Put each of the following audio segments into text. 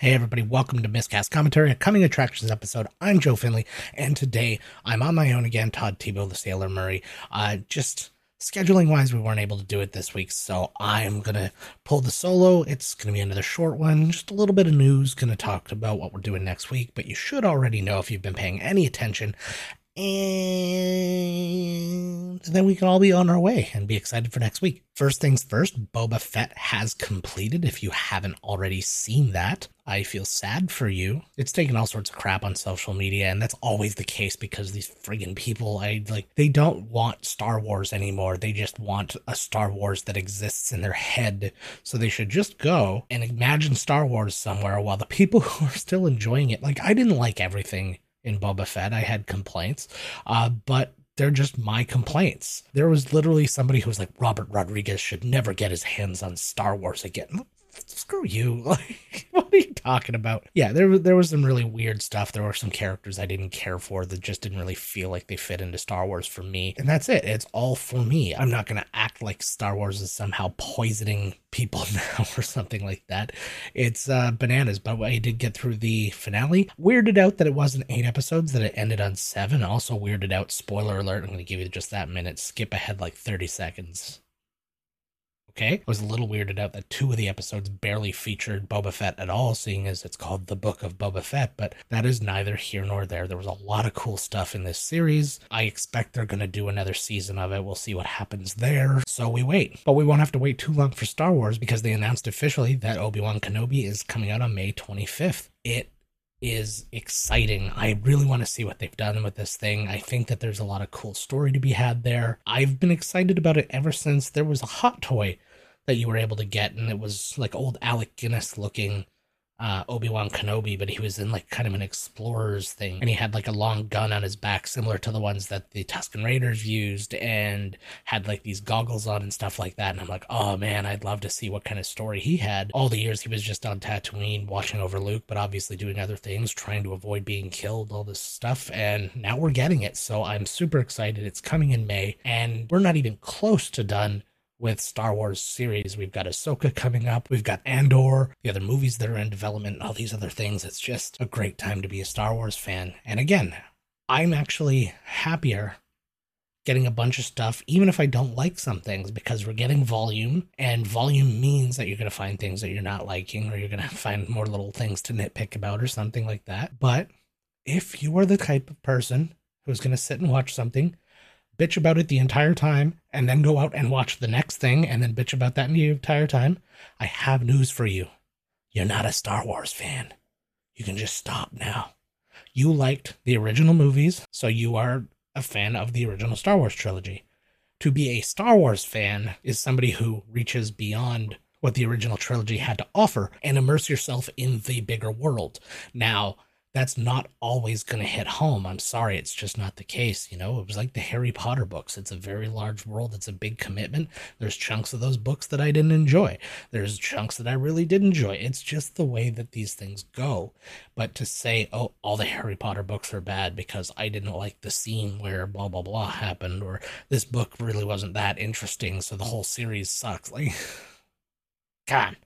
Hey, everybody, welcome to Miscast Commentary, a coming attractions episode. I'm Joe Finley, and today I'm on my own again. Todd Tebow, the Sailor Murray. Uh, just scheduling wise, we weren't able to do it this week, so I'm gonna pull the solo. It's gonna be another short one, just a little bit of news, gonna talk about what we're doing next week, but you should already know if you've been paying any attention and then we can all be on our way and be excited for next week. First things first, Boba Fett has completed. If you haven't already seen that, I feel sad for you. It's taken all sorts of crap on social media, and that's always the case because these friggin' people, I like, they don't want Star Wars anymore. They just want a Star Wars that exists in their head. So they should just go and imagine Star Wars somewhere while the people who are still enjoying it, like, I didn't like everything in Boba Fett. I had complaints, uh, but they're just my complaints. There was literally somebody who was like, Robert Rodriguez should never get his hands on Star Wars again screw you. Like, what are you talking about? Yeah, there there was some really weird stuff. There were some characters I didn't care for that just didn't really feel like they fit into Star Wars for me. And that's it. It's all for me. I'm not gonna act like Star Wars is somehow poisoning people now or something like that. It's uh, bananas. But I did get through the finale. Weirded out that it wasn't eight episodes, that it ended on seven. Also weirded out. Spoiler alert. I'm gonna give you just that minute. Skip ahead like 30 seconds okay. I was a little weirded out that two of the episodes barely featured Boba Fett at all, seeing as it's called The Book of Boba Fett, but that is neither here nor there. There was a lot of cool stuff in this series. I expect they're going to do another season of it. We'll see what happens there. So we wait. But we won't have to wait too long for Star Wars because they announced officially that Obi Wan Kenobi is coming out on May 25th. It is exciting. I really want to see what they've done with this thing. I think that there's a lot of cool story to be had there. I've been excited about it ever since there was a hot toy that you were able to get, and it was like old Alec Guinness looking uh, Obi Wan Kenobi, but he was in like kind of an explorer's thing, and he had like a long gun on his back, similar to the ones that the Tusken Raiders used, and had like these goggles on and stuff like that. And I'm like, oh man, I'd love to see what kind of story he had. All the years he was just on Tatooine, watching over Luke, but obviously doing other things, trying to avoid being killed, all this stuff, and now we're getting it. So I'm super excited. It's coming in May, and we're not even close to done with Star Wars series. We've got Ahsoka coming up. We've got Andor, the other movies that are in development, all these other things. It's just a great time to be a Star Wars fan. And again, I'm actually happier getting a bunch of stuff, even if I don't like some things, because we're getting volume, and volume means that you're going to find things that you're not liking, or you're going to find more little things to nitpick about, or something like that. But if you are the type of person who's going to sit and watch something bitch about it the entire time, and then go out and watch the next thing and then bitch about that the entire time, I have news for you. You're not a Star Wars fan. You can just stop now. You liked the original movies, so you are a fan of the original Star Wars trilogy. To be a Star Wars fan is somebody who reaches beyond what the original trilogy had to offer and immerse yourself in the bigger world. Now, that's not always going to hit home. I'm sorry, it's just not the case. You know, it was like the Harry Potter books. It's a very large world, it's a big commitment. There's chunks of those books that I didn't enjoy, there's chunks that I really did enjoy. It's just the way that these things go. But to say, oh, all the Harry Potter books are bad because I didn't like the scene where blah, blah, blah happened, or this book really wasn't that interesting, so the whole series sucks. Like, come on,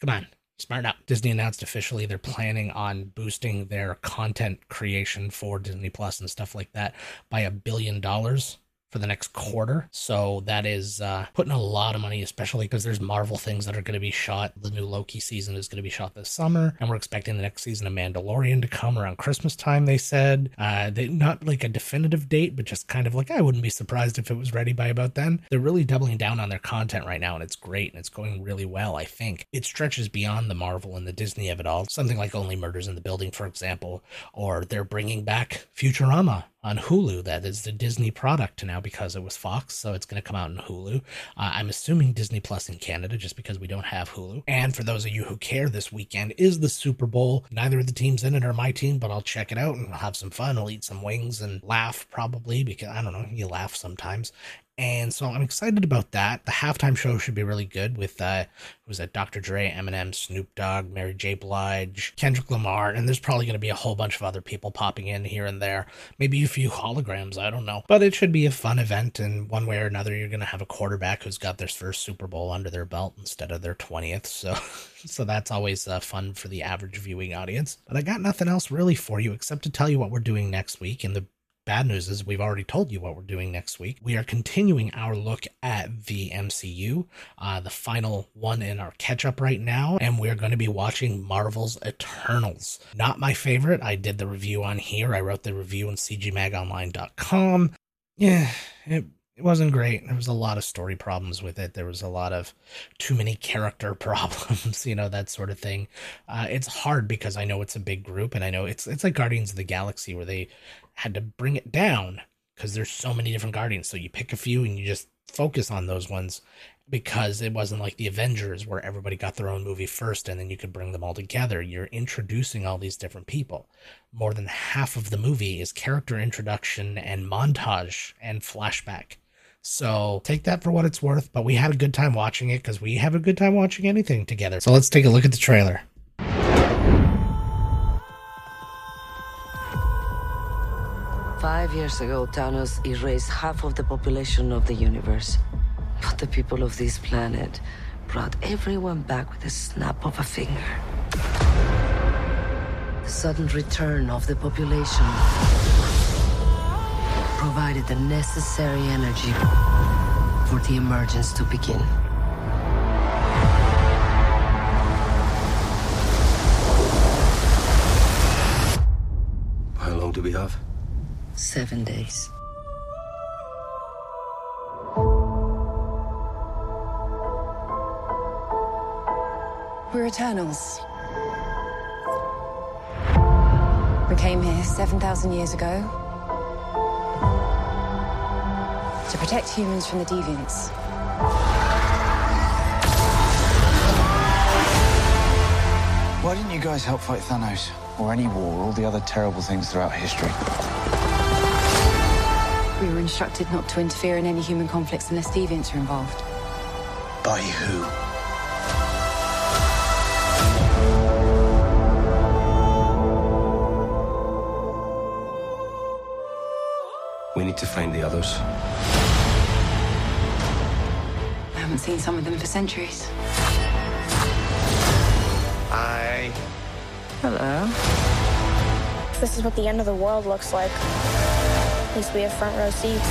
come on Smart up. Disney announced officially they're planning on boosting their content creation for Disney Plus and stuff like that by a billion dollars for the next quarter. So that is uh, putting a lot of money, especially because there's Marvel things that are going to be shot. The new Loki season is going to be shot this summer, and we're expecting the next season of Mandalorian to come around Christmas time. They said uh, they not like a definitive date, but just kind of like I wouldn't be surprised if it was ready by about then. They're really doubling down on their content right now, and it's great and it's going really well. I think it stretches beyond the Marvel and the Disney of it all. Something like Only Murders in the Building, for example, or they're bringing back Futurama on Hulu. That is the Disney product now because it was Fox, so it's going to come out in Hulu. Uh, I'm assuming Disney Plus in Canada just because we don't have Hulu. And for those of you who care, this weekend is the Super Bowl. Neither of the teams in it are my team, but I'll check it out and have some fun. I'll eat some wings and laugh probably because I don't know, you laugh sometimes. And so I'm excited about that. The halftime show should be really good with uh was that Dr. Dre, Eminem, Snoop Dogg, Mary J. Blige, Kendrick Lamar, and there's probably going to be a whole bunch of other people popping in here and there. Maybe a few holograms, I don't know. But it should be a fun event, and one way or another, you're going to have a quarterback who's got their first Super Bowl under their belt instead of their 20th. So, so that's always uh, fun for the average viewing audience. But I got nothing else really for you except to tell you what we're doing next week. And the Bad news is we've already told you what we're doing next week. We are continuing our look at the MCU, uh, the final one in our catch up right now, and we're going to be watching Marvel's Eternals. Not my favorite. I did the review on here. I wrote the review on cgmagonline.com. Yeah, it it wasn't great. There was a lot of story problems with it. There was a lot of too many character problems, you know, that sort of thing. Uh, it's hard because I know it's a big group, and I know it's it's like Guardians of the Galaxy where they had to bring it down because there's so many different Guardians. So you pick a few and you just focus on those ones because it wasn't like the Avengers where everybody got their own movie first and then you could bring them all together. You're introducing all these different people. More than half of the movie is character introduction and montage and flashback. So take that for what it's worth, but we had a good time watching it because we have a good time watching anything together. So let's take a look at the trailer. Five years ago, Thanos erased half of the population of the universe. But the people of this planet brought everyone back with a snap of a finger. The sudden return of the population provided the necessary energy for the emergence to begin. How long do we have? Seven days. We're Eternals. We came here 7,000 years ago to protect humans from the deviants. Why didn't you guys help fight Thanos? Or any war, or all the other terrible things throughout history? We were instructed not to interfere in any human conflicts unless deviants are involved. By who? We need to find the others. Haven't seen some of them for centuries. I. Hello. This is what the end of the world looks like. At least we have front row seats.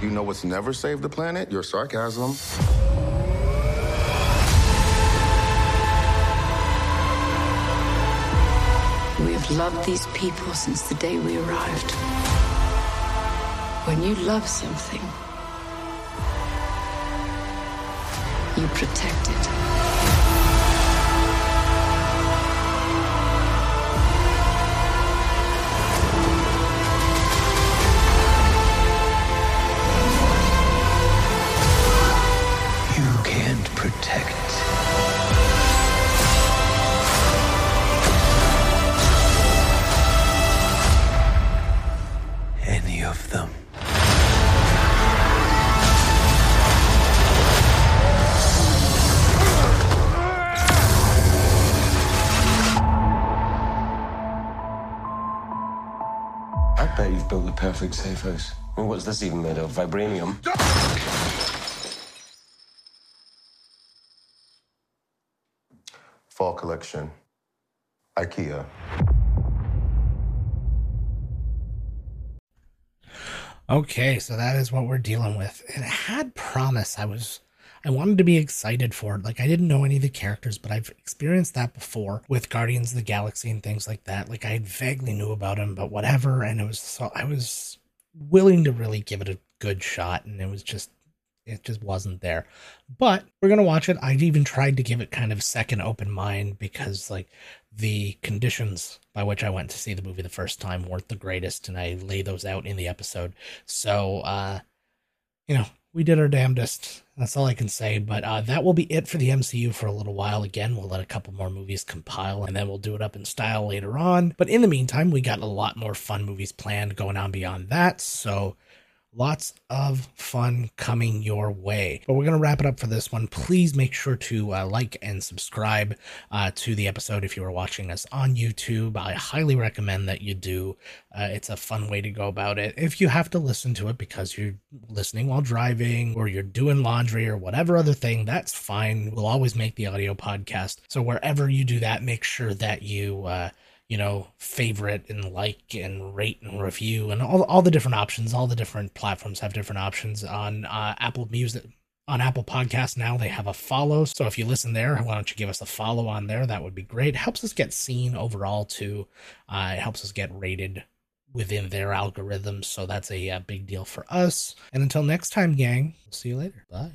You know what's never saved the planet? Your sarcasm. We've loved these people since the day we arrived. When you love something, you protect it. Built the perfect safe house. I mean, what's this even made of? Vibranium? Fall collection. IKEA. Okay, so that is what we're dealing with. It had promise. I was I wanted to be excited for it. Like I didn't know any of the characters, but I've experienced that before with Guardians of the Galaxy and things like that. Like I vaguely knew about him, but whatever. And it was so I was willing to really give it a good shot, and it was just it just wasn't there. But we're gonna watch it. I even tried to give it kind of second open mind because like the conditions by which I went to see the movie the first time weren't the greatest, and I lay those out in the episode. So uh, you know, we did our damnedest. That's all I can say. But uh, that will be it for the MCU for a little while. Again, we'll let a couple more movies compile and then we'll do it up in style later on. But in the meantime, we got a lot more fun movies planned going on beyond that. So lots of fun coming your way. But we're going to wrap it up for this one. Please make sure to uh, like and subscribe uh, to the episode if you are watching us on YouTube. I highly recommend that you do. Uh, it's a fun way to go about it. If you have to listen to it because you're listening while driving or you're doing laundry or whatever other thing, that's fine. We'll always make the audio podcast. So wherever you do that, make sure that you uh, you know, favorite and like and rate and review and all all the different options. All the different platforms have different options on uh, Apple Music. On Apple Podcasts now, they have a follow. So if you listen there, why don't you give us a follow on there? That would be great. Helps us get seen overall too. Uh, it helps us get rated within their algorithms. So that's a, a big deal for us. And until next time, gang, see you later. Bye.